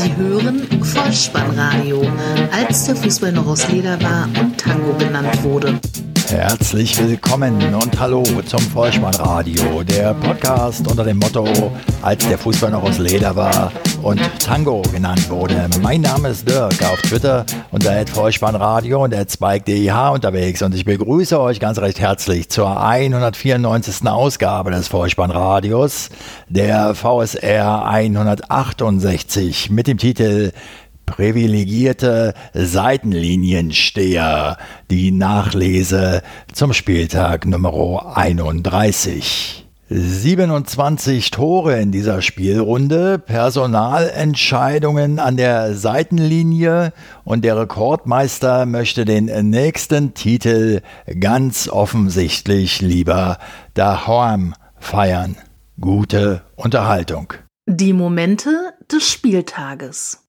Sie hören Vollspannradio, als der Fußball noch aus Leder war und Tango genannt wurde. Herzlich willkommen und hallo zum Vollspannradio, der Podcast unter dem Motto, als der Fußball noch aus Leder war und Tango genannt wurde. Mein Name ist Dirk auf Twitter unter Vollspannradio und Spike.deh unterwegs und ich begrüße euch ganz recht herzlich zur 194. Ausgabe des Vollspannradios, der VSR 168 mit dem Titel privilegierte Seitenliniensteher, die Nachlese zum Spieltag Nummer 31. 27 Tore in dieser Spielrunde, Personalentscheidungen an der Seitenlinie und der Rekordmeister möchte den nächsten Titel ganz offensichtlich lieber daheim feiern. Gute Unterhaltung. Die Momente des Spieltages.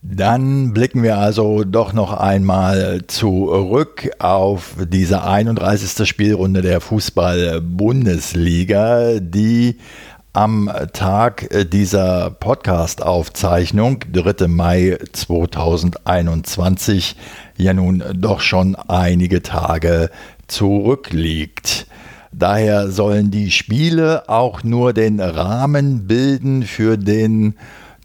Dann blicken wir also doch noch einmal zurück auf diese 31. Spielrunde der Fußball-Bundesliga, die am Tag dieser Podcast-Aufzeichnung, 3. Mai 2021, ja nun doch schon einige Tage zurückliegt. Daher sollen die Spiele auch nur den Rahmen bilden für den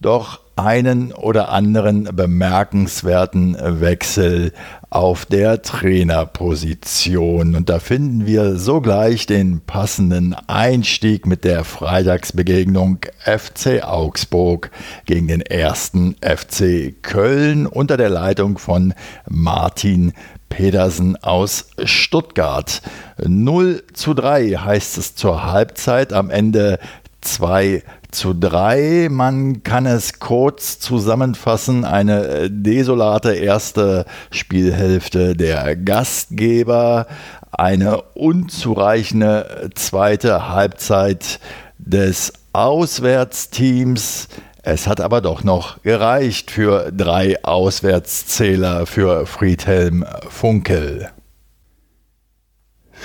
doch einen oder anderen bemerkenswerten Wechsel auf der Trainerposition. Und da finden wir sogleich den passenden Einstieg mit der Freitagsbegegnung FC Augsburg gegen den ersten FC Köln unter der Leitung von Martin Pedersen aus Stuttgart. 0 zu 3 heißt es zur Halbzeit, am Ende 2 zu 3. Man kann es kurz zusammenfassen. Eine äh, desolate erste Spielhälfte der Gastgeber, eine unzureichende zweite Halbzeit des Auswärtsteams. Es hat aber doch noch gereicht für drei Auswärtszähler für Friedhelm Funkel.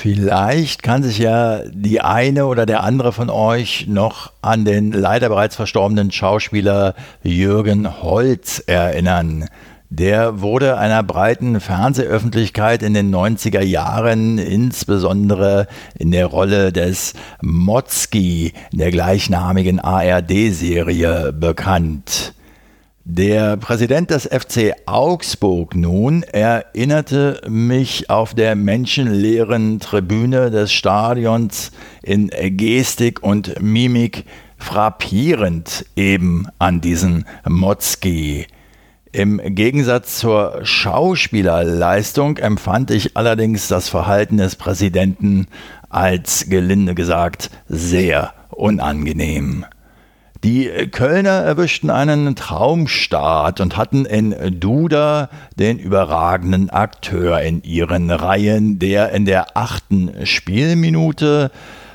Vielleicht kann sich ja die eine oder der andere von euch noch an den leider bereits verstorbenen Schauspieler Jürgen Holz erinnern. Der wurde einer breiten Fernsehöffentlichkeit in den 90er Jahren, insbesondere in der Rolle des Motzki der gleichnamigen ARD-Serie bekannt. Der Präsident des FC Augsburg nun erinnerte mich auf der menschenleeren Tribüne des Stadions in Gestik und Mimik frappierend eben an diesen Motzki. Im Gegensatz zur Schauspielerleistung empfand ich allerdings das Verhalten des Präsidenten als gelinde gesagt sehr unangenehm. Die Kölner erwischten einen Traumstart und hatten in Duda den überragenden Akteur in ihren Reihen, der in der achten Spielminute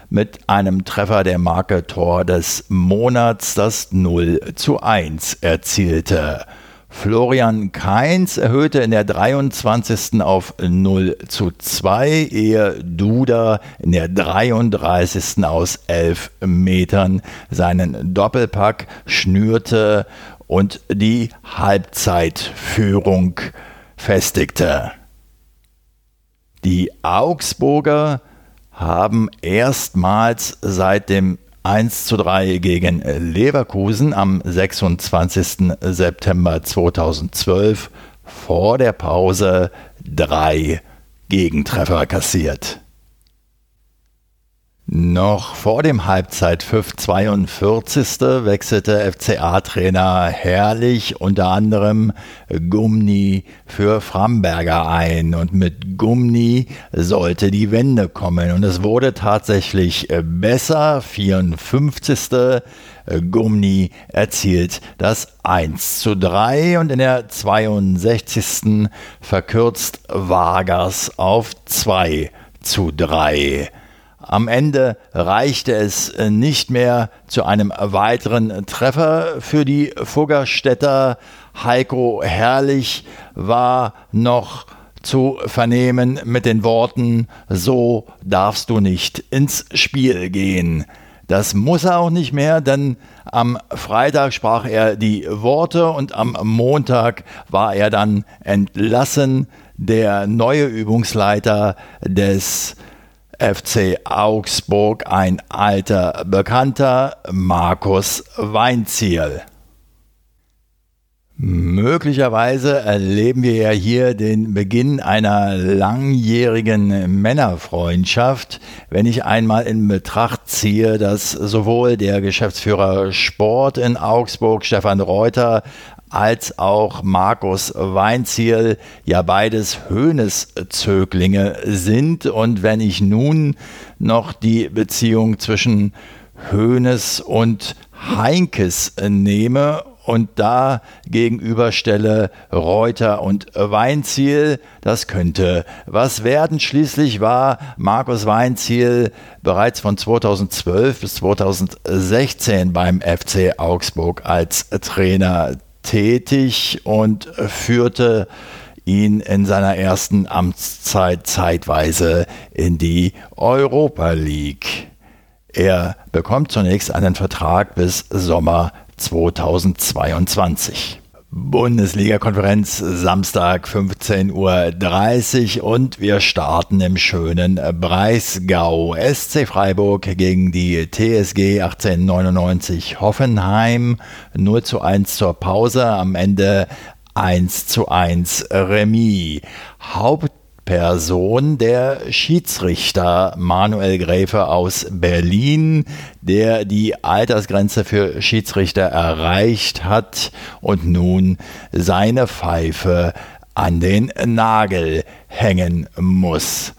mit einem Treffer der Marke Tor des Monats das 0 zu 1 erzielte. Florian Kainz erhöhte in der 23. auf 0 zu 2, ehe Duda in der 33. aus 11 Metern seinen Doppelpack schnürte und die Halbzeitführung festigte. Die Augsburger haben erstmals seit dem 1 zu 3 gegen Leverkusen am 26. September 2012 vor der Pause drei Gegentreffer kassiert. Noch vor dem Halbzeitpfiff 42. wechselte FCA-Trainer Herrlich unter anderem Gumni für Framberger ein und mit Gumni sollte die Wende kommen und es wurde tatsächlich besser. 54. Gumni erzielt das 1 zu 3 und in der 62. verkürzt Vargas auf 2 zu 3. Am Ende reichte es äh, nicht mehr zu einem weiteren Treffer für die Fuggerstädter. Heiko Herrlich war noch zu vernehmen mit den Worten, so darfst du nicht ins Spiel gehen. Das muss er auch nicht mehr, denn am Freitag sprach er die Worte und am Montag war er dann entlassen, der neue Übungsleiter des FC Augsburg, ein alter Bekannter, Markus Weinziel. Möglicherweise erleben wir ja hier den Beginn einer langjährigen Männerfreundschaft, wenn ich einmal in Betracht ziehe, dass sowohl der Geschäftsführer Sport in Augsburg, Stefan Reuter, als auch Markus Weinziel ja beides Höhnes-Zöglinge sind. Und wenn ich nun noch die Beziehung zwischen Höhnes und Heinkes nehme und da gegenüberstelle Reuter und Weinziel. Das könnte was werden. Schließlich war Markus Weinziel bereits von 2012 bis 2016 beim FC Augsburg als Trainer tätig und führte ihn in seiner ersten Amtszeit zeitweise in die Europa League. Er bekommt zunächst einen Vertrag bis Sommer 2022. Bundesliga-Konferenz Samstag 15.30 Uhr und wir starten im schönen Breisgau. SC Freiburg gegen die TSG 1899 Hoffenheim 0 zu 1 zur Pause, am Ende 1 zu 1 Remis. Haupt Person der Schiedsrichter Manuel Gräfe aus Berlin, der die Altersgrenze für Schiedsrichter erreicht hat und nun seine Pfeife an den Nagel hängen muss.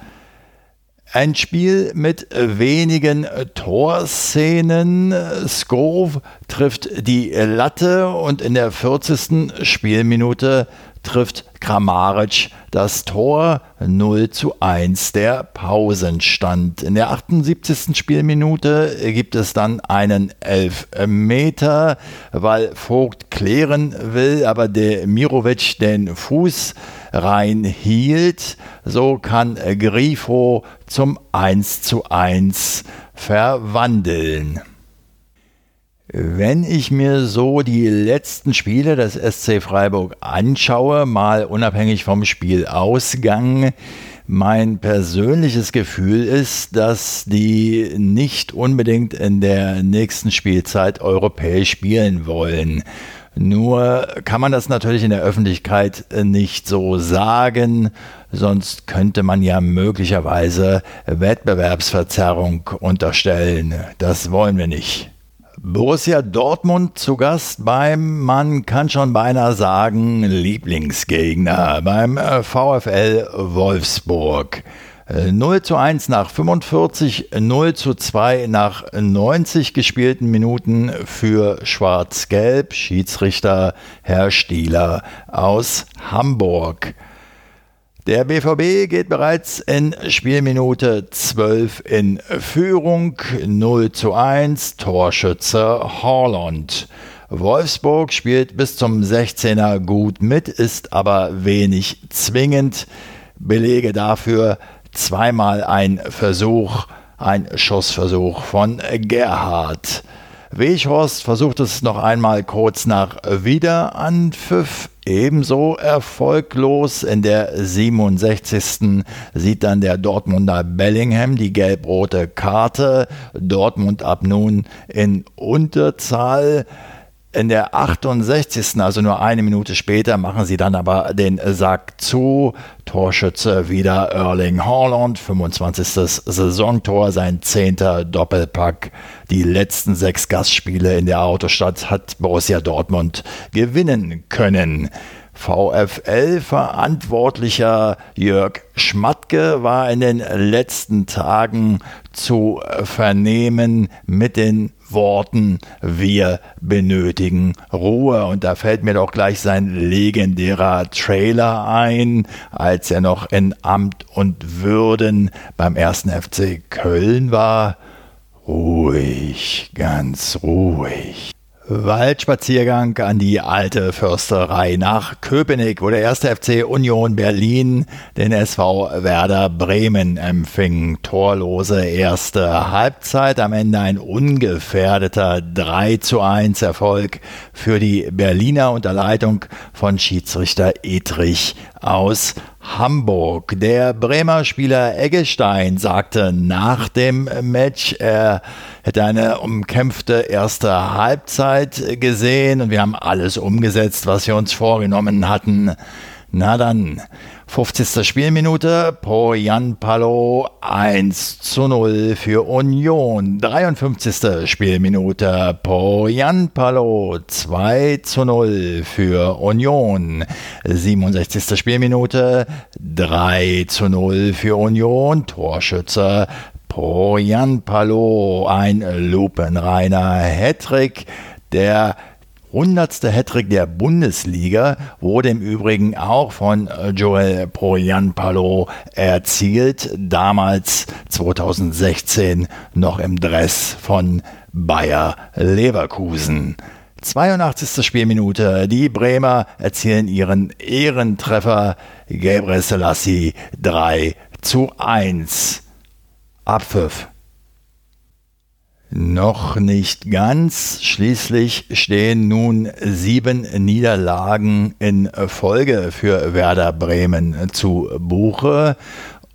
Ein Spiel mit wenigen Torszenen. Skov trifft die Latte und in der 40. Spielminute trifft Kramaric das Tor 0 zu 1 der Pausenstand. In der 78. Spielminute gibt es dann einen Elfmeter, weil Vogt klären will, aber der Mirovic den Fuß reinhielt. So kann Grifo zum 1 zu 1 verwandeln. Wenn ich mir so die letzten Spiele des SC Freiburg anschaue, mal unabhängig vom Spielausgang, mein persönliches Gefühl ist, dass die nicht unbedingt in der nächsten Spielzeit europäisch spielen wollen. Nur kann man das natürlich in der Öffentlichkeit nicht so sagen, sonst könnte man ja möglicherweise Wettbewerbsverzerrung unterstellen. Das wollen wir nicht. Borussia Dortmund zu Gast beim, man kann schon beinahe sagen, Lieblingsgegner, beim äh, VfL Wolfsburg. 0 äh, zu 1 nach 45, 0 zu 2 nach 90 gespielten Minuten für Schwarz-Gelb, Schiedsrichter Herr Stieler aus Hamburg. Der BVB geht bereits in Spielminute 12 in Führung 0 zu 1, Torschütze Holland. Wolfsburg spielt bis zum 16er gut mit, ist aber wenig zwingend. Belege dafür zweimal ein Versuch, ein Schussversuch von Gerhard. Weghorst versucht es noch einmal kurz nach Wiederanpfiff. Ebenso erfolglos. In der 67. sieht dann der Dortmunder Bellingham die gelb-rote Karte. Dortmund ab nun in Unterzahl. In der 68. also nur eine Minute später, machen sie dann aber den Sack zu. Torschütze wieder Erling Haaland, 25. Saisontor, sein zehnter Doppelpack. Die letzten sechs Gastspiele in der Autostadt hat Borussia Dortmund gewinnen können. VfL-Verantwortlicher Jörg Schmatke war in den letzten Tagen zu vernehmen mit den Worten, wir benötigen Ruhe. Und da fällt mir doch gleich sein legendärer Trailer ein, als er noch in Amt und Würden beim ersten FC Köln war. Ruhig, ganz ruhig. Waldspaziergang an die alte Försterei nach Köpenick, wo der erste FC Union Berlin den SV Werder Bremen empfing. Torlose erste Halbzeit, am Ende ein ungefährdeter 3 zu 1 Erfolg für die Berliner unter Leitung von Schiedsrichter Edrich aus Hamburg. Der Bremer Spieler Eggestein sagte nach dem Match, er hätte eine umkämpfte erste Halbzeit gesehen und wir haben alles umgesetzt, was wir uns vorgenommen hatten. Na dann, 50. Spielminute, Po Jan Palo 1 zu 0 für Union. 53. Spielminute, Po Jan Palo 2 zu 0 für Union. 67. Spielminute, 3 zu 0 für Union. Torschütze Po Jan Palo, ein lupenreiner Hattrick, der hundertste Hattrick der Bundesliga wurde im Übrigen auch von äh, Joel Projanpalo erzielt, damals 2016 noch im Dress von Bayer Leverkusen. 82. Spielminute. Die Bremer erzielen ihren Ehrentreffer. Gabriel Selassie 3 zu 1. Abpfiff. Noch nicht ganz. Schließlich stehen nun sieben Niederlagen in Folge für Werder Bremen zu Buche.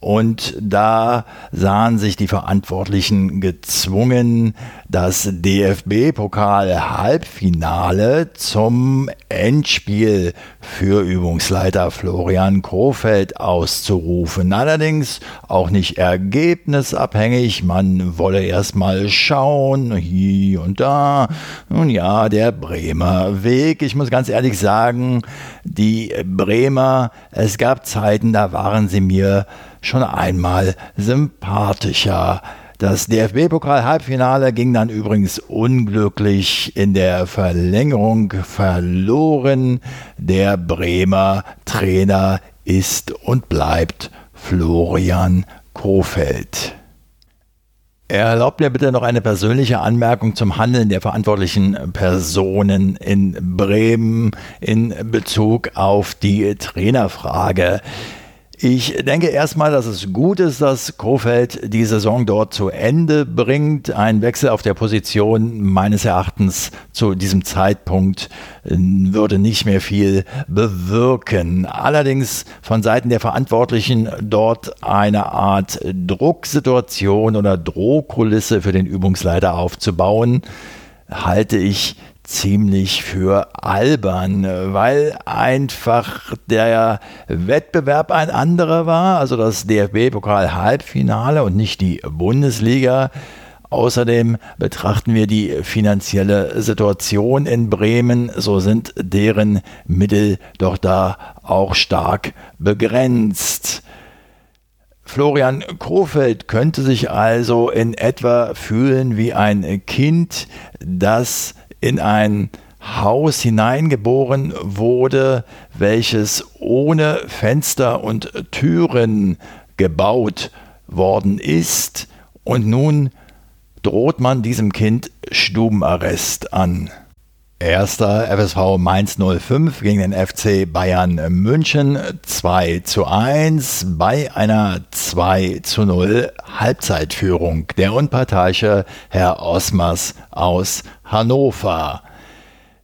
Und da sahen sich die Verantwortlichen gezwungen, das DFB-Pokal-Halbfinale zum Endspiel für Übungsleiter Florian Krofeld auszurufen. Allerdings auch nicht ergebnisabhängig. Man wolle erst mal schauen, hier und da. Nun ja, der Bremer Weg. Ich muss ganz ehrlich sagen, die Bremer, es gab Zeiten, da waren sie mir schon einmal sympathischer. Das DFB-Pokal-Halbfinale ging dann übrigens unglücklich in der Verlängerung verloren. Der Bremer Trainer ist und bleibt Florian Kofeld. Erlaubt mir bitte noch eine persönliche Anmerkung zum Handeln der verantwortlichen Personen in Bremen in Bezug auf die Trainerfrage. Ich denke erstmal, dass es gut ist, dass Kofeld die Saison dort zu Ende bringt. Ein Wechsel auf der Position meines Erachtens zu diesem Zeitpunkt äh, würde nicht mehr viel bewirken. Allerdings von Seiten der Verantwortlichen dort eine Art Drucksituation oder Drohkulisse für den Übungsleiter aufzubauen, halte ich ziemlich für albern, weil einfach der Wettbewerb ein anderer war, also das DFB-Pokal-Halbfinale und nicht die Bundesliga. Außerdem betrachten wir die finanzielle Situation in Bremen, so sind deren Mittel doch da auch stark begrenzt. Florian Kofeld könnte sich also in etwa fühlen wie ein Kind, das in ein Haus hineingeboren wurde, welches ohne Fenster und Türen gebaut worden ist, und nun droht man diesem Kind Stubenarrest an. Erster FSV Mainz 05 gegen den FC Bayern München 2 zu 1 bei einer 2 zu 0 Halbzeitführung. Der unparteiische Herr Osmers aus Hannover.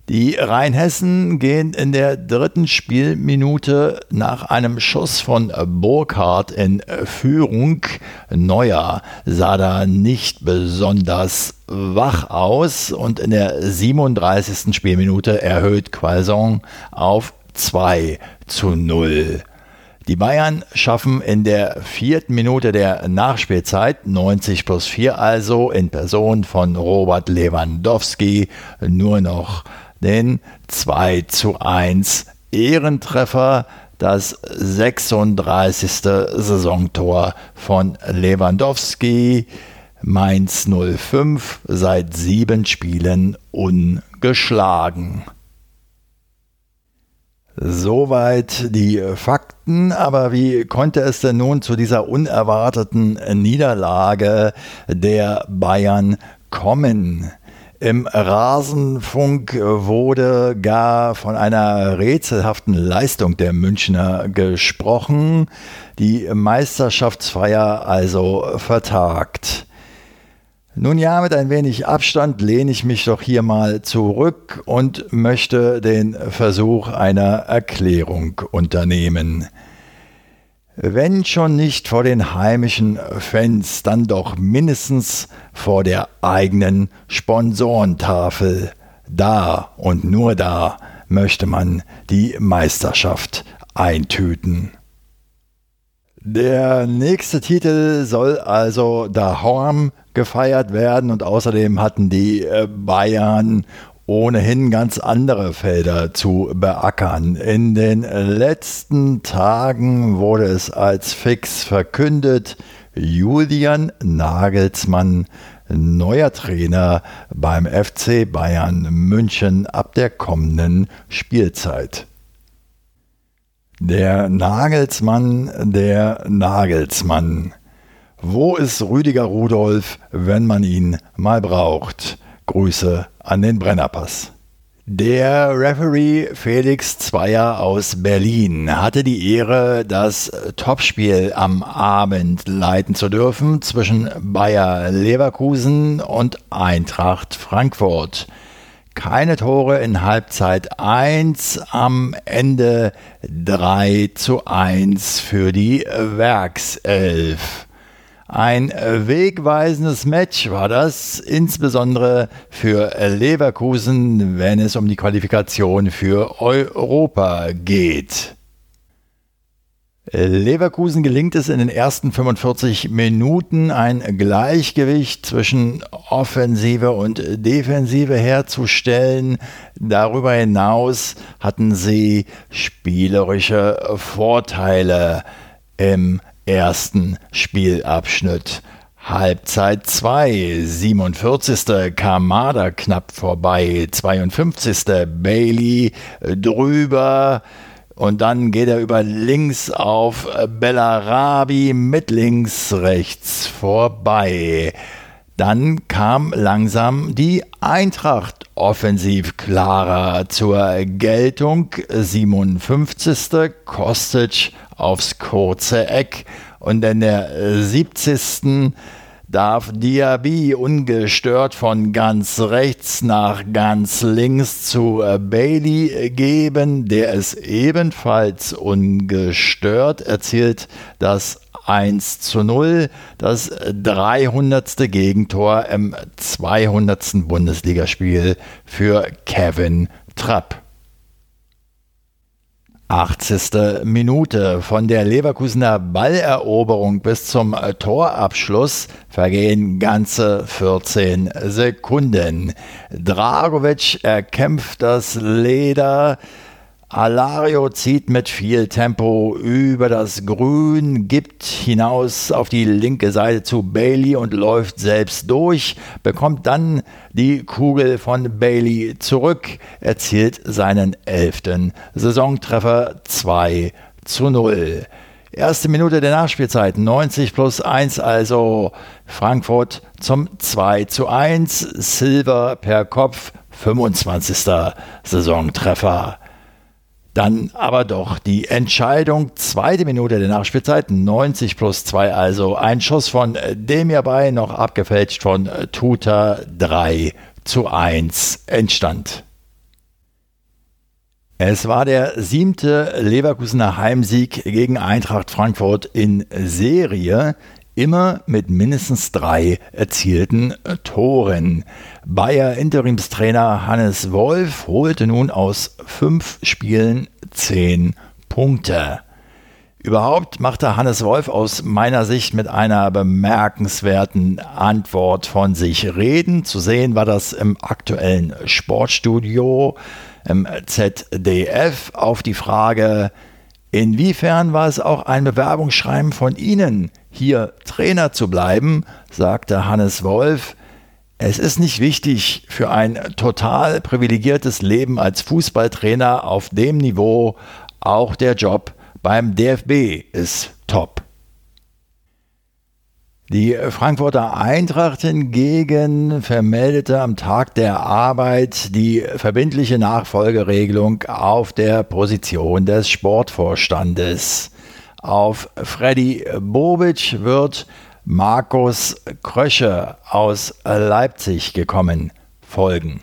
Die Rheinhessen gehen in der dritten Spielminute nach einem Schuss von Burkhardt in Führung. Neuer sah da nicht besonders wach aus und in der 37. Spielminute erhöht Quaison auf 2 zu 0. Die Bayern schaffen in der vierten Minute der Nachspielzeit, 90 plus 4 also, in Person von Robert Lewandowski nur noch den 2 zu 1 Ehrentreffer, das 36. Saisontor von Lewandowski. Mainz 05 seit sieben Spielen ungeschlagen. Soweit die Fakten, aber wie konnte es denn nun zu dieser unerwarteten Niederlage der Bayern kommen? Im Rasenfunk wurde gar von einer rätselhaften Leistung der Münchner gesprochen, die Meisterschaftsfeier also vertagt. Nun ja, mit ein wenig Abstand lehne ich mich doch hier mal zurück und möchte den Versuch einer Erklärung unternehmen. Wenn schon nicht vor den heimischen Fans, dann doch mindestens vor der eigenen Sponsorentafel. Da und nur da möchte man die Meisterschaft eintüten. Der nächste Titel soll also daheim gefeiert werden und außerdem hatten die äh, Bayern ohnehin ganz andere Felder zu beackern. In den letzten Tagen wurde es als fix verkündet, Julian Nagelsmann, neuer Trainer beim FC Bayern München ab der kommenden Spielzeit. Der Nagelsmann, der Nagelsmann. Wo ist Rüdiger Rudolf, wenn man ihn mal braucht? Grüße an den Brennerpass. Der Referee Felix Zweier aus Berlin hatte die Ehre, das Topspiel am Abend leiten zu dürfen zwischen Bayer Leverkusen und Eintracht Frankfurt. Keine Tore in Halbzeit 1, am Ende 3 zu 1 für die Werkself. Ein wegweisendes Match war das, insbesondere für Leverkusen, wenn es um die Qualifikation für Europa geht. Leverkusen gelingt es in den ersten 45 Minuten ein Gleichgewicht zwischen Offensive und Defensive herzustellen. Darüber hinaus hatten sie spielerische Vorteile im ersten Spielabschnitt. Halbzeit 2, 47. Kamada knapp vorbei, 52. Bailey drüber und dann geht er über links auf Bellarabi mit links rechts vorbei. Dann kam langsam die Eintracht offensiv klarer zur Geltung. 57. Kostic aufs kurze Eck und in der 70. darf Diaby ungestört von ganz rechts nach ganz links zu Bailey geben, der es ebenfalls ungestört erzielt das 1 zu 0, das 300. Gegentor im 200. Bundesligaspiel für Kevin Trapp. 80. Minute. Von der Leverkusener Balleroberung bis zum Torabschluss vergehen ganze 14 Sekunden. Dragovic erkämpft das Leder. Alario zieht mit viel Tempo über das Grün, gibt hinaus auf die linke Seite zu Bailey und läuft selbst durch, bekommt dann die Kugel von Bailey zurück, erzielt seinen elften Saisontreffer 2 zu 0. Erste Minute der Nachspielzeit, 90 plus 1, also Frankfurt zum 2 zu 1, Silver per Kopf, 25. Saisontreffer. Dann aber doch die Entscheidung, zweite Minute der Nachspielzeit, 90 plus 2, also ein Schuss von Demir bei, noch abgefälscht von Tuta 3 zu 1 entstand. Es war der siebte Leverkusener Heimsieg gegen Eintracht Frankfurt in Serie immer mit mindestens drei erzielten Toren. Bayer Interimstrainer Hannes Wolf holte nun aus fünf Spielen zehn Punkte. Überhaupt machte Hannes Wolf aus meiner Sicht mit einer bemerkenswerten Antwort von sich reden. Zu sehen war das im aktuellen Sportstudio im ZDF auf die Frage, inwiefern war es auch ein Bewerbungsschreiben von Ihnen, hier Trainer zu bleiben, sagte Hannes Wolf, es ist nicht wichtig für ein total privilegiertes Leben als Fußballtrainer auf dem Niveau, auch der Job beim DFB ist top. Die Frankfurter Eintracht hingegen vermeldete am Tag der Arbeit die verbindliche Nachfolgeregelung auf der Position des Sportvorstandes. Auf Freddy Bobic wird Markus Krösche aus Leipzig gekommen folgen.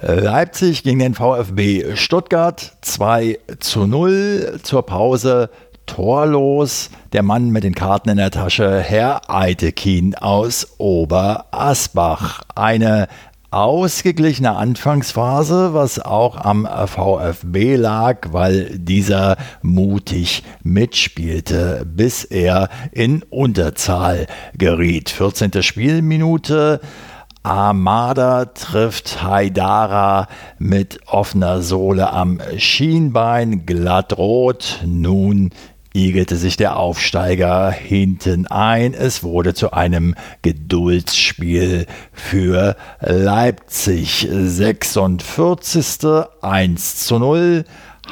Leipzig gegen den VfB Stuttgart 2 zu 0 zur Pause torlos. Der Mann mit den Karten in der Tasche, Herr Eitekin aus Oberasbach. Eine ausgeglichene Anfangsphase, was auch am VfB lag, weil dieser mutig mitspielte, bis er in Unterzahl geriet. 14. Spielminute. Armada trifft Haidara mit offener Sohle am Schienbein, glattrot. Nun igelte sich der Aufsteiger hinten ein. Es wurde zu einem Geduldsspiel für Leipzig. 46. 1 zu 0.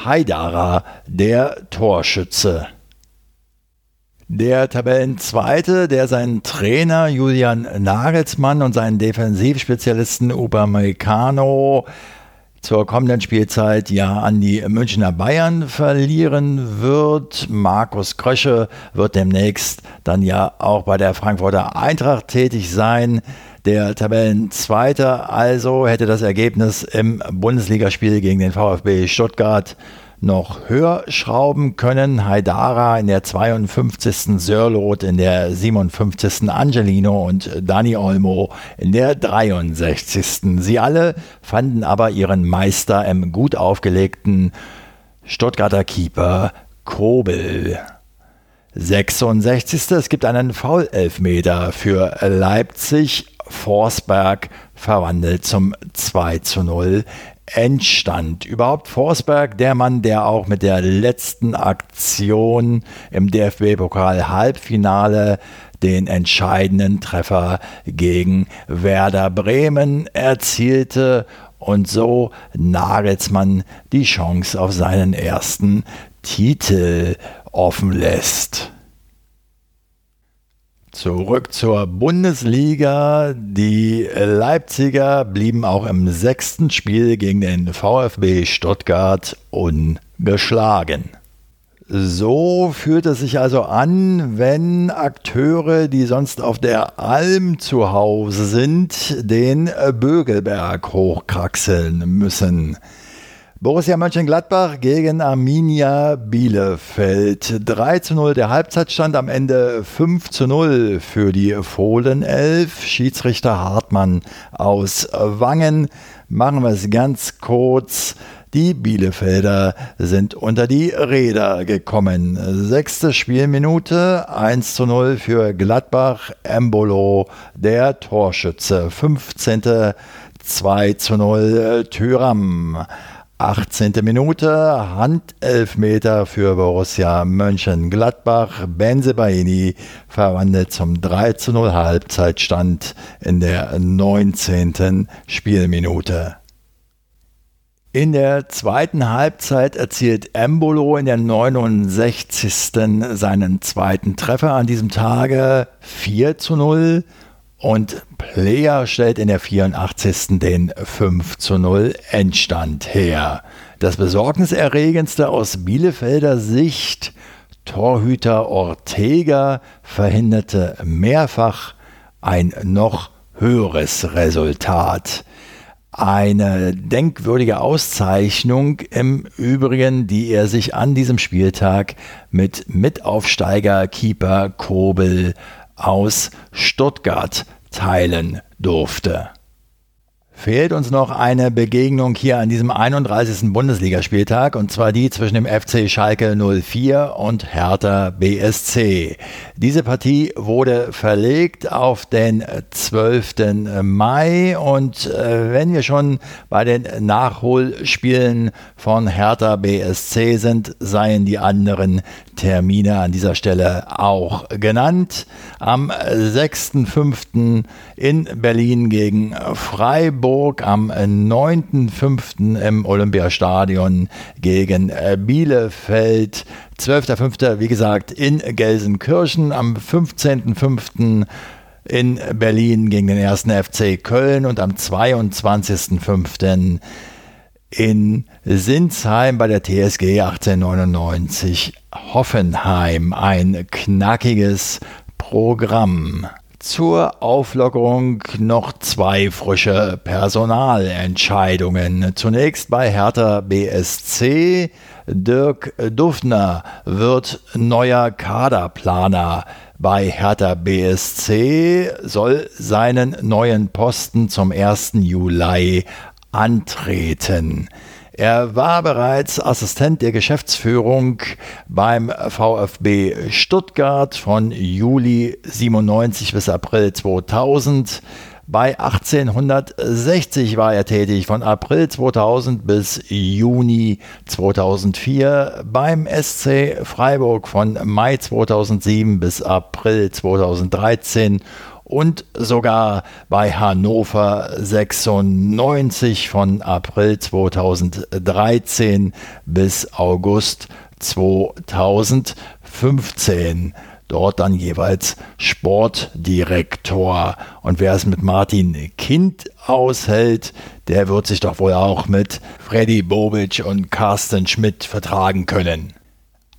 Haidara, der Torschütze. Der Tabellenzweite, der seinen Trainer Julian Nagelsmann und seinen Defensivspezialisten Upamecano zur kommenden Spielzeit ja an die Münchner Bayern verlieren wird. Markus Krösche wird demnächst dann ja auch bei der Frankfurter Eintracht tätig sein. Der Tabellenzweite also hätte das Ergebnis im Bundesligaspiel gegen den VfB Stuttgart noch höher schrauben können. Haidara in der 52. Sörlot in der 57. Angelino und Dani Olmo in der 63. Sie alle fanden aber ihren Meister im gut aufgelegten Stuttgarter Keeper Kobel. 66. Es gibt einen Foul-Elfmeter für Leipzig. Forsberg verwandelt zum 2 zu 0 Endstand. Überhaupt Forsberg, der Mann, der auch mit der letzten Aktion im DFB-Pokal-Halbfinale den entscheidenden Treffer gegen Werder Bremen erzielte und so Nagelsmann die Chance auf seinen ersten Titel offen lässt. Zurück zur Bundesliga. Die Leipziger blieben auch im sechsten Spiel gegen den VfB Stuttgart ungeschlagen. So fühlt es sich also an, wenn Akteure, die sonst auf der Alm zu Hause sind, den Bögelberg hochkraxeln müssen. Borussia Mönchengladbach gegen Arminia Bielefeld. 3 zu 0 der Halbzeitstand, am Ende 5 zu 0 für die Fohlen 11. Schiedsrichter Hartmann aus Wangen. Machen wir es ganz kurz. Die Bielefelder sind unter die Räder gekommen. Sechste Spielminute, 1 zu 0 für Gladbach. Embolo, der Torschütze. 15. 2 zu 0 Thüram. 18. Minute, Handelfmeter für Borussia Mönchengladbach. Benzebaini verwandelt zum 3 zu 0 Halbzeitstand in der 19. Spielminute. In der zweiten Halbzeit erzielt Embolo in der 69. seinen zweiten Treffer an diesem Tage 4 zu 0 und Player stellt in der 84. den 5 zu 0 Endstand her. Das besorgniserregendste aus Bielefelder Sicht, Torhüter Ortega verhinderte mehrfach ein noch höheres Resultat. Eine denkwürdige Auszeichnung im Übrigen, die er sich an diesem Spieltag mit Mitaufsteiger Keeper Kobel aus Stuttgart teilen durfte. Fehlt uns noch eine Begegnung hier an diesem 31. Bundesligaspieltag und zwar die zwischen dem FC Schalke 04 und Hertha BSC. Diese Partie wurde verlegt auf den 12. Mai und äh, wenn wir schon bei den Nachholspielen von Hertha BSC sind, seien die anderen Termine an dieser Stelle auch genannt. Am 6.5. in Berlin gegen Freiburg Hamburg am 9.5. im Olympiastadion gegen äh, Bielefeld. 12.5. wie gesagt in Gelsenkirchen am 15.5 in Berlin gegen den ersten FC Köln und am 22.05. in Sinsheim bei der TSG 1899 Hoffenheim. Ein knackiges Programm. Zur Auflockerung noch zwei frische Personalentscheidungen. Zunächst bei Hertha BSC. Dirk Duffner wird neuer Kaderplaner bei Hertha BSC, soll seinen neuen Posten zum 1. Juli antreten. Er war bereits Assistent der Geschäftsführung beim VfB Stuttgart von Juli 97 bis April 2000. Bei 1860 war er tätig, von April 2000 bis Juni 2004. Beim SC Freiburg von Mai 2007 bis April 2013 und sogar bei Hannover 96 von April 2013 bis August 2015 dort dann jeweils Sportdirektor. Und wer es mit Martin Kind aushält, der wird sich doch wohl auch mit Freddy Bobic und Carsten Schmidt vertragen können.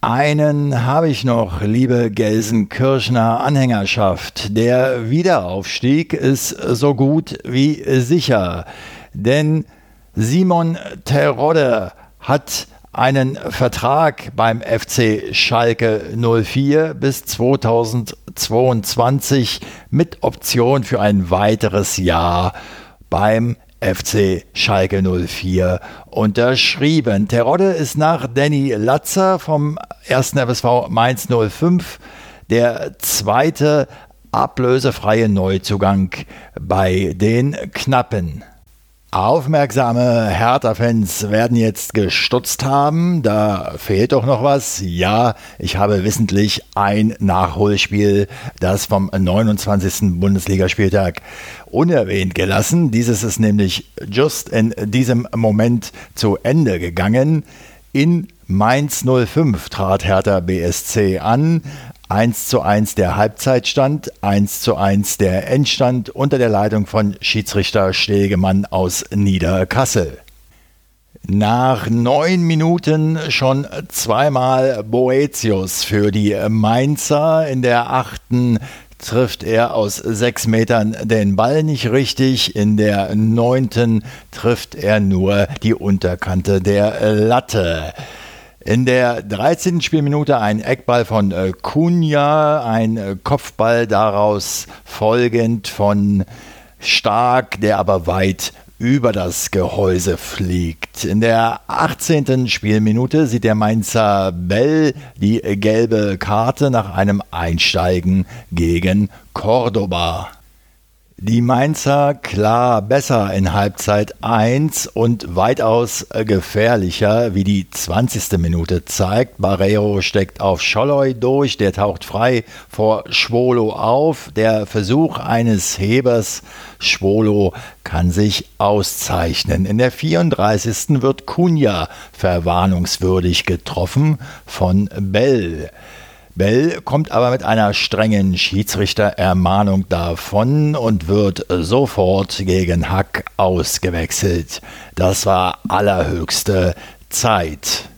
Einen habe ich noch, liebe Gelsenkirchener Anhängerschaft. Der Wiederaufstieg ist so gut wie sicher. Denn Simon Terodde hat einen Vertrag beim FC Schalke 04 bis 2022 mit Option für ein weiteres Jahr beim FC Schalke 04 unterschrieben. Terodde ist nach Danny Latzer vom 1. FSV Mainz 05 der zweite ablösefreie Neuzugang bei den Knappen. Aufmerksame Hertha-Fans werden jetzt gestutzt haben. Da fehlt doch noch was. Ja, ich habe wissentlich ein Nachholspiel, das vom 29. Bundesligaspieltag unerwähnt gelassen. Dieses ist nämlich just in diesem Moment zu Ende gegangen. In Mainz 05 trat Hertha BSC an. 1 zu 1 der Halbzeitstand, 1 zu 1 der Endstand unter der Leitung von Schiedsrichter Stegemann aus Niederkassel. Nach neun Minuten schon zweimal Boetius für die Mainzer. In der achten trifft er aus sechs Metern den Ball nicht richtig. In der neunten trifft er nur die Unterkante der Latte. In der 13. Spielminute ein Eckball von äh, Cunha, ein äh, Kopfball daraus folgend von Stark, der aber weit über das Gehäuse fliegt. In der 18. Spielminute sieht der Mainzer Bell die gelbe Karte nach einem Einsteigen gegen Cordoba. Die Mainzer klar besser in Halbzeit 1 und weitaus gefährlicher, wie die 20. Minute zeigt. Barreiro steckt auf Scholloy durch, der taucht frei vor Schwolo auf. Der Versuch eines Hebers, Schwolo kann sich auszeichnen. In der 34. wird Kunja verwarnungswürdig getroffen von Bell. Bell kommt aber mit einer strengen Schiedsrichterermahnung davon und wird sofort gegen Hack ausgewechselt. Das war allerhöchste Zeit.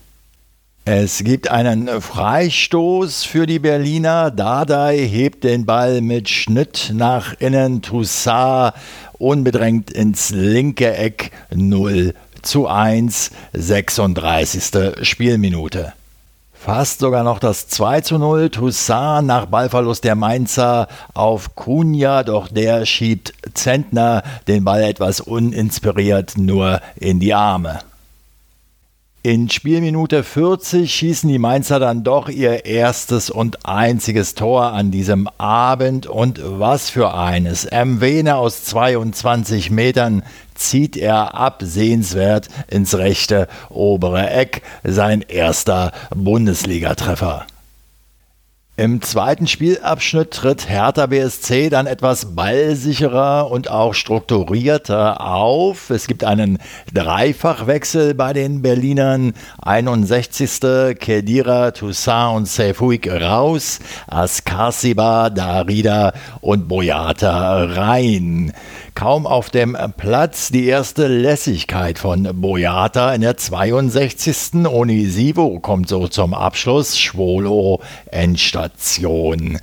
Es gibt einen Freistoß für die Berliner. Dardai hebt den Ball mit Schnitt nach innen. Toussaint unbedrängt ins linke Eck 0 zu 1, 36. Spielminute. Fast sogar noch das 2 zu 0. Toussaint nach Ballverlust der Mainzer auf Cunha, doch der schiebt Zentner den Ball etwas uninspiriert nur in die Arme. In Spielminute 40 schießen die Mainzer dann doch ihr erstes und einziges Tor an diesem Abend. Und was für eines. Mwene aus 22 Metern zieht er absehenswert ins rechte obere Eck. Sein erster Bundesligatreffer. Im zweiten Spielabschnitt tritt Hertha BSC dann etwas ballsicherer und auch strukturierter auf. Es gibt einen Dreifachwechsel bei den Berlinern. 61. Kedira, Toussaint und Seyfuik raus. Askasiba, Darida und Boyata rein kaum auf dem Platz die erste Lässigkeit von Boyata in der 62. Onisivo kommt so zum Abschluss. Schwolo Endstation.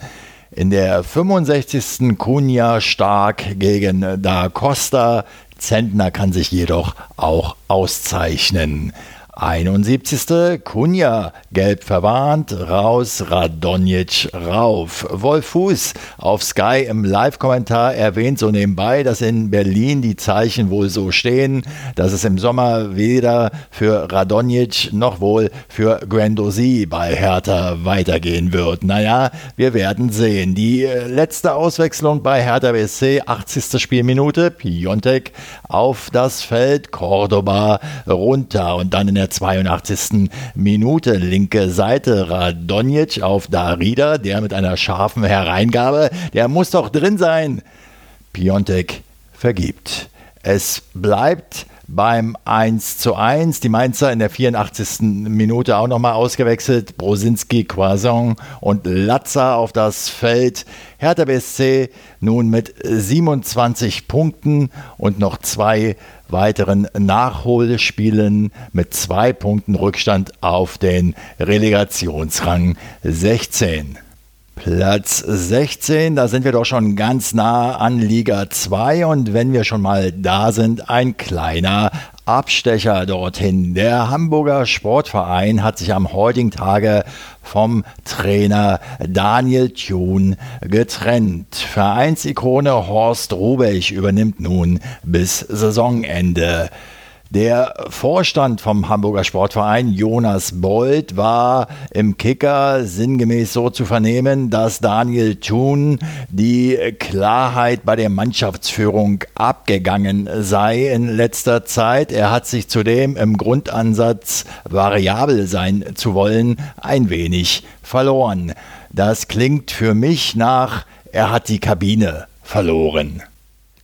In der 65. Cunha stark gegen Da Costa. Zentner kann sich jedoch auch auszeichnen. 71. Kunja, gelb verwarnt, raus, Radonjic rauf. Wolf Fuß auf Sky im Live-Kommentar erwähnt so nebenbei, dass in Berlin die Zeichen wohl so stehen, dass es im Sommer weder für Radonjic noch wohl für Grandosi bei Hertha weitergehen wird. Naja, wir werden sehen. Die äh, letzte Auswechslung bei Hertha BSC, 80. Spielminute, Piontek auf das Feld, Cordoba runter und dann in der der 82. Minute. Linke Seite Radonjic auf Darida, der mit einer scharfen Hereingabe, der muss doch drin sein. Piontek vergibt. Es bleibt beim 1 zu 1. Die Mainzer in der 84. Minute auch nochmal ausgewechselt. Brosinski, Quason und Latza auf das Feld. Hertha BSC nun mit 27 Punkten und noch zwei weiteren Nachholspielen mit zwei Punkten Rückstand auf den Relegationsrang 16. Platz 16, da sind wir doch schon ganz nah an Liga 2 und wenn wir schon mal da sind, ein kleiner Abstecher dorthin. Der Hamburger Sportverein hat sich am heutigen Tage vom Trainer Daniel Thun getrennt. Vereinsikone Horst Rubech übernimmt nun bis Saisonende. Der Vorstand vom Hamburger Sportverein, Jonas Bold, war im Kicker sinngemäß so zu vernehmen, dass Daniel Thun die Klarheit bei der Mannschaftsführung abgegangen sei in letzter Zeit. Er hat sich zudem im Grundansatz variabel sein zu wollen ein wenig verloren. Das klingt für mich nach, er hat die Kabine verloren.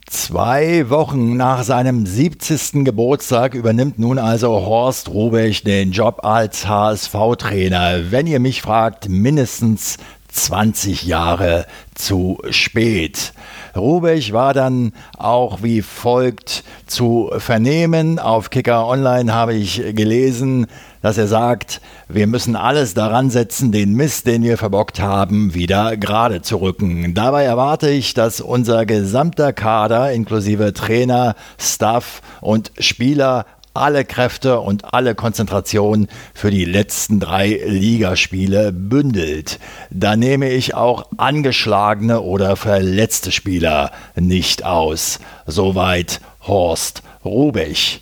Zwei Wochen nach seinem 70. Geburtstag übernimmt nun also Horst Rubech den Job als HSV-Trainer. Wenn ihr mich fragt, mindestens 20 Jahre zu spät. Rubech war dann auch wie folgt zu vernehmen. Auf Kicker Online habe ich gelesen, dass er sagt, wir müssen alles daran setzen, den Mist, den wir verbockt haben, wieder gerade zu rücken. Dabei erwarte ich, dass unser gesamter Kader inklusive Trainer, Staff und Spieler alle Kräfte und alle Konzentration für die letzten drei Ligaspiele bündelt. Da nehme ich auch angeschlagene oder verletzte Spieler nicht aus. Soweit Horst Rubech.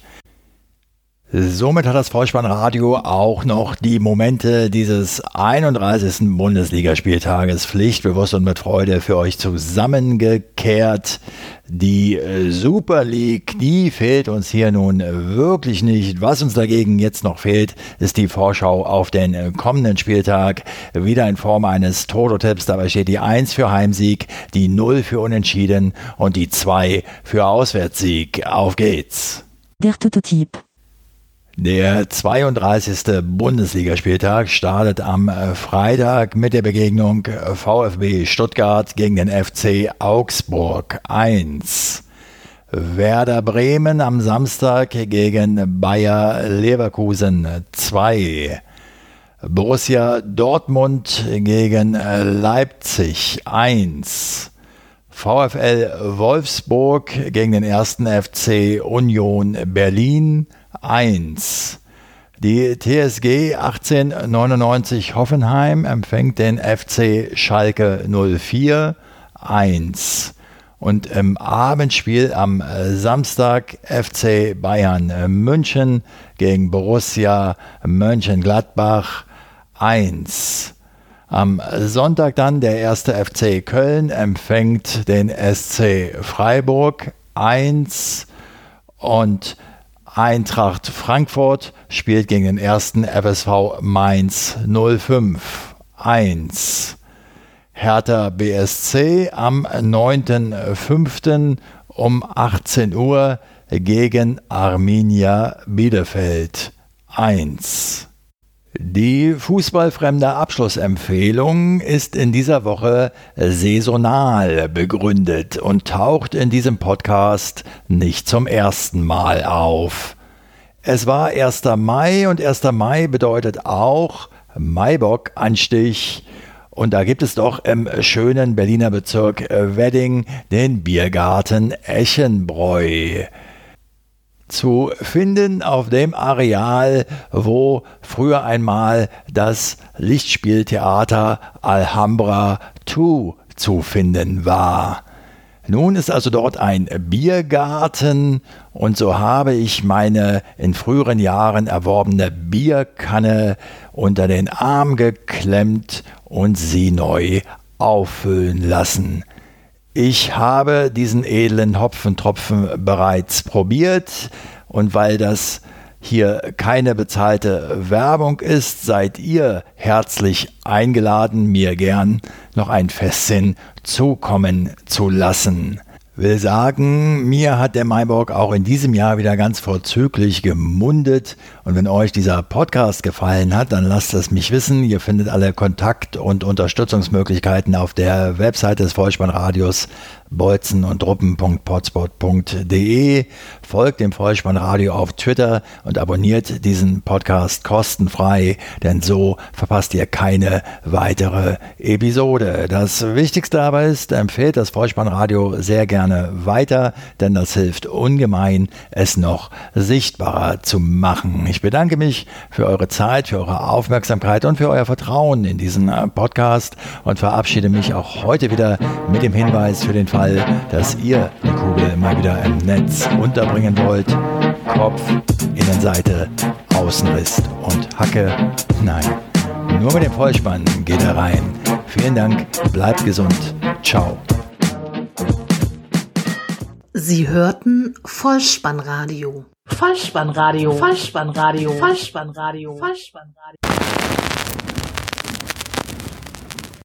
Somit hat das Vollspannradio auch noch die Momente dieses 31. Bundesligaspieltages pflichtbewusst und mit Freude für euch zusammengekehrt. Die äh, Super League, die fehlt uns hier nun wirklich nicht. Was uns dagegen jetzt noch fehlt, ist die Vorschau auf den äh, kommenden Spieltag. Wieder in Form eines Toto-Tipps. Dabei steht die 1 für Heimsieg, die 0 für Unentschieden und die 2 für Auswärtssieg. Auf geht's. Der Toto-Tipp. Der 32. Bundesligaspieltag startet am äh, Freitag mit der Begegnung äh, VfB Stuttgart gegen den FC Augsburg 1. Werder Bremen am Samstag gegen Bayer Leverkusen 2. Borussia Dortmund gegen äh, Leipzig 1. VfL Wolfsburg gegen den ersten FC Union Berlin 1. Die TSG 1899 Hoffenheim empfängt den FC Schalke 04 1. Und im Abendspiel am Samstag FC Bayern München gegen Borussia Mönchengladbach 1. Am Sonntag dann der erste FC Köln empfängt den SC Freiburg 1 und Eintracht Frankfurt spielt gegen den ersten FSV Mainz 05 1. Hertha BSC am 9.5. um 18 Uhr gegen Arminia Bielefeld 1. Die fußballfremde Abschlussempfehlung ist in dieser Woche saisonal begründet und taucht in diesem Podcast nicht zum ersten Mal auf. Es war 1. Mai und 1. Mai bedeutet auch Maibock-Anstich. Und da gibt es doch im schönen Berliner Bezirk Wedding den Biergarten Eschenbräu zu finden auf dem Areal, wo früher einmal das Lichtspieltheater Alhambra 2 zu finden war. Nun ist also dort ein Biergarten und so habe ich meine in früheren Jahren erworbene Bierkanne unter den Arm geklemmt und sie neu auffüllen lassen. Ich habe diesen edlen Hopfentropfen bereits probiert. Und weil das hier keine bezahlte Werbung ist, seid ihr herzlich eingeladen, mir gern noch ein Festsinn zukommen zu lassen will sagen, mir hat der Maiborg auch in diesem Jahr wieder ganz vorzüglich gemundet. Und wenn euch dieser Podcast gefallen hat, dann lasst es mich wissen. Ihr findet alle Kontakt- und Unterstützungsmöglichkeiten auf der Website des Vollspannradios bolzen und truppen.potspot.de. Folgt dem Vollspannradio auf Twitter und abonniert diesen Podcast kostenfrei, denn so verpasst ihr keine weitere Episode. Das Wichtigste aber ist, empfehlt das Vollspannradio sehr gerne weiter, denn das hilft ungemein, es noch sichtbarer zu machen. Ich bedanke mich für eure Zeit, für eure Aufmerksamkeit und für euer Vertrauen in diesen Podcast und verabschiede mich auch heute wieder mit dem Hinweis für den Fall, dass ihr die Kugel mal wieder im Netz unterbringen wollt. Kopf, Innenseite, Außenriss und Hacke. Nein, nur mit dem Vollspann geht er rein. Vielen Dank, bleibt gesund. Ciao. Sie hörten Vollspannradio. Vollspannradio. Vollspannradio. Vollspannradio. Vollspannradio.